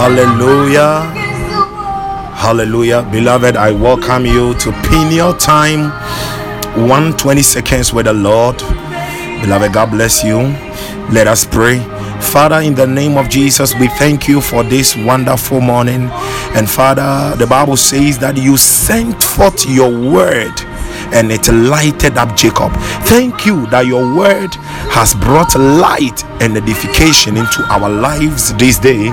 Hallelujah. Hallelujah. Beloved, I welcome you to Peniel Time 120 seconds with the Lord. Beloved, God bless you. Let us pray. Father, in the name of Jesus, we thank you for this wonderful morning. And Father, the Bible says that you sent forth your word and it lighted up Jacob. Thank you that your word has brought light and edification into our lives this day.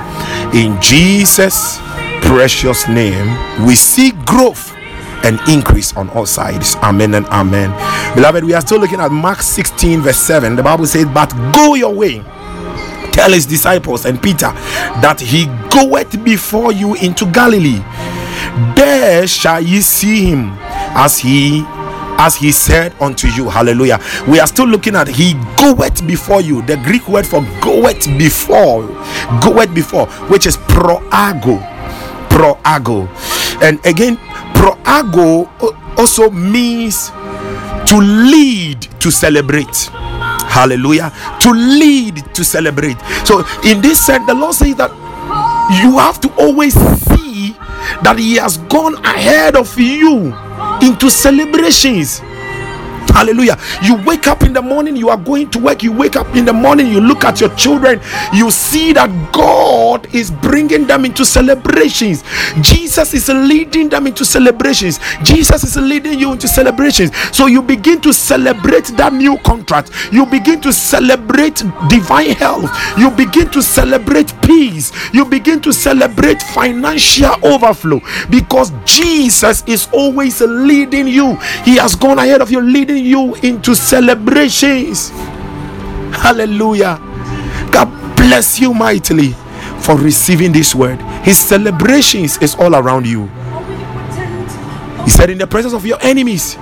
In Jesus' precious name, we see growth and increase on all sides. Amen and amen. Beloved, we are still looking at Mark 16, verse 7. The Bible says, But go your way tell his disciples and Peter that he goeth before you into Galilee. There shall ye see him as he as he said unto you. Hallelujah. We are still looking at he goeth before you. The Greek word for goeth before, goeth before, which is proago. Proago. And again, proago also means to lead to celebrate. Hallelujah. To lead to celebrate. So, in this sense, the Lord says that you have to always see that He has gone ahead of you into celebrations. Hallelujah. You wake up in the morning, you are going to work. You wake up in the morning, you look at your children, you see that God is bringing them into celebrations. Jesus is leading them into celebrations. Jesus is leading you into celebrations. So you begin to celebrate that new contract. You begin to celebrate divine health. You begin to celebrate peace. You begin to celebrate financial overflow because Jesus is always leading you. He has gone ahead of you, leading you into celebrations. Hallelujah. God bless you mightily for receiving this word. His celebrations is all around you. He said, In the presence of your enemies,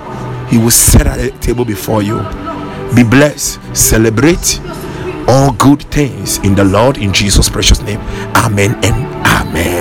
He will set at a table before you. Be blessed, celebrate all good things in the Lord in Jesus' precious name. Amen and amen.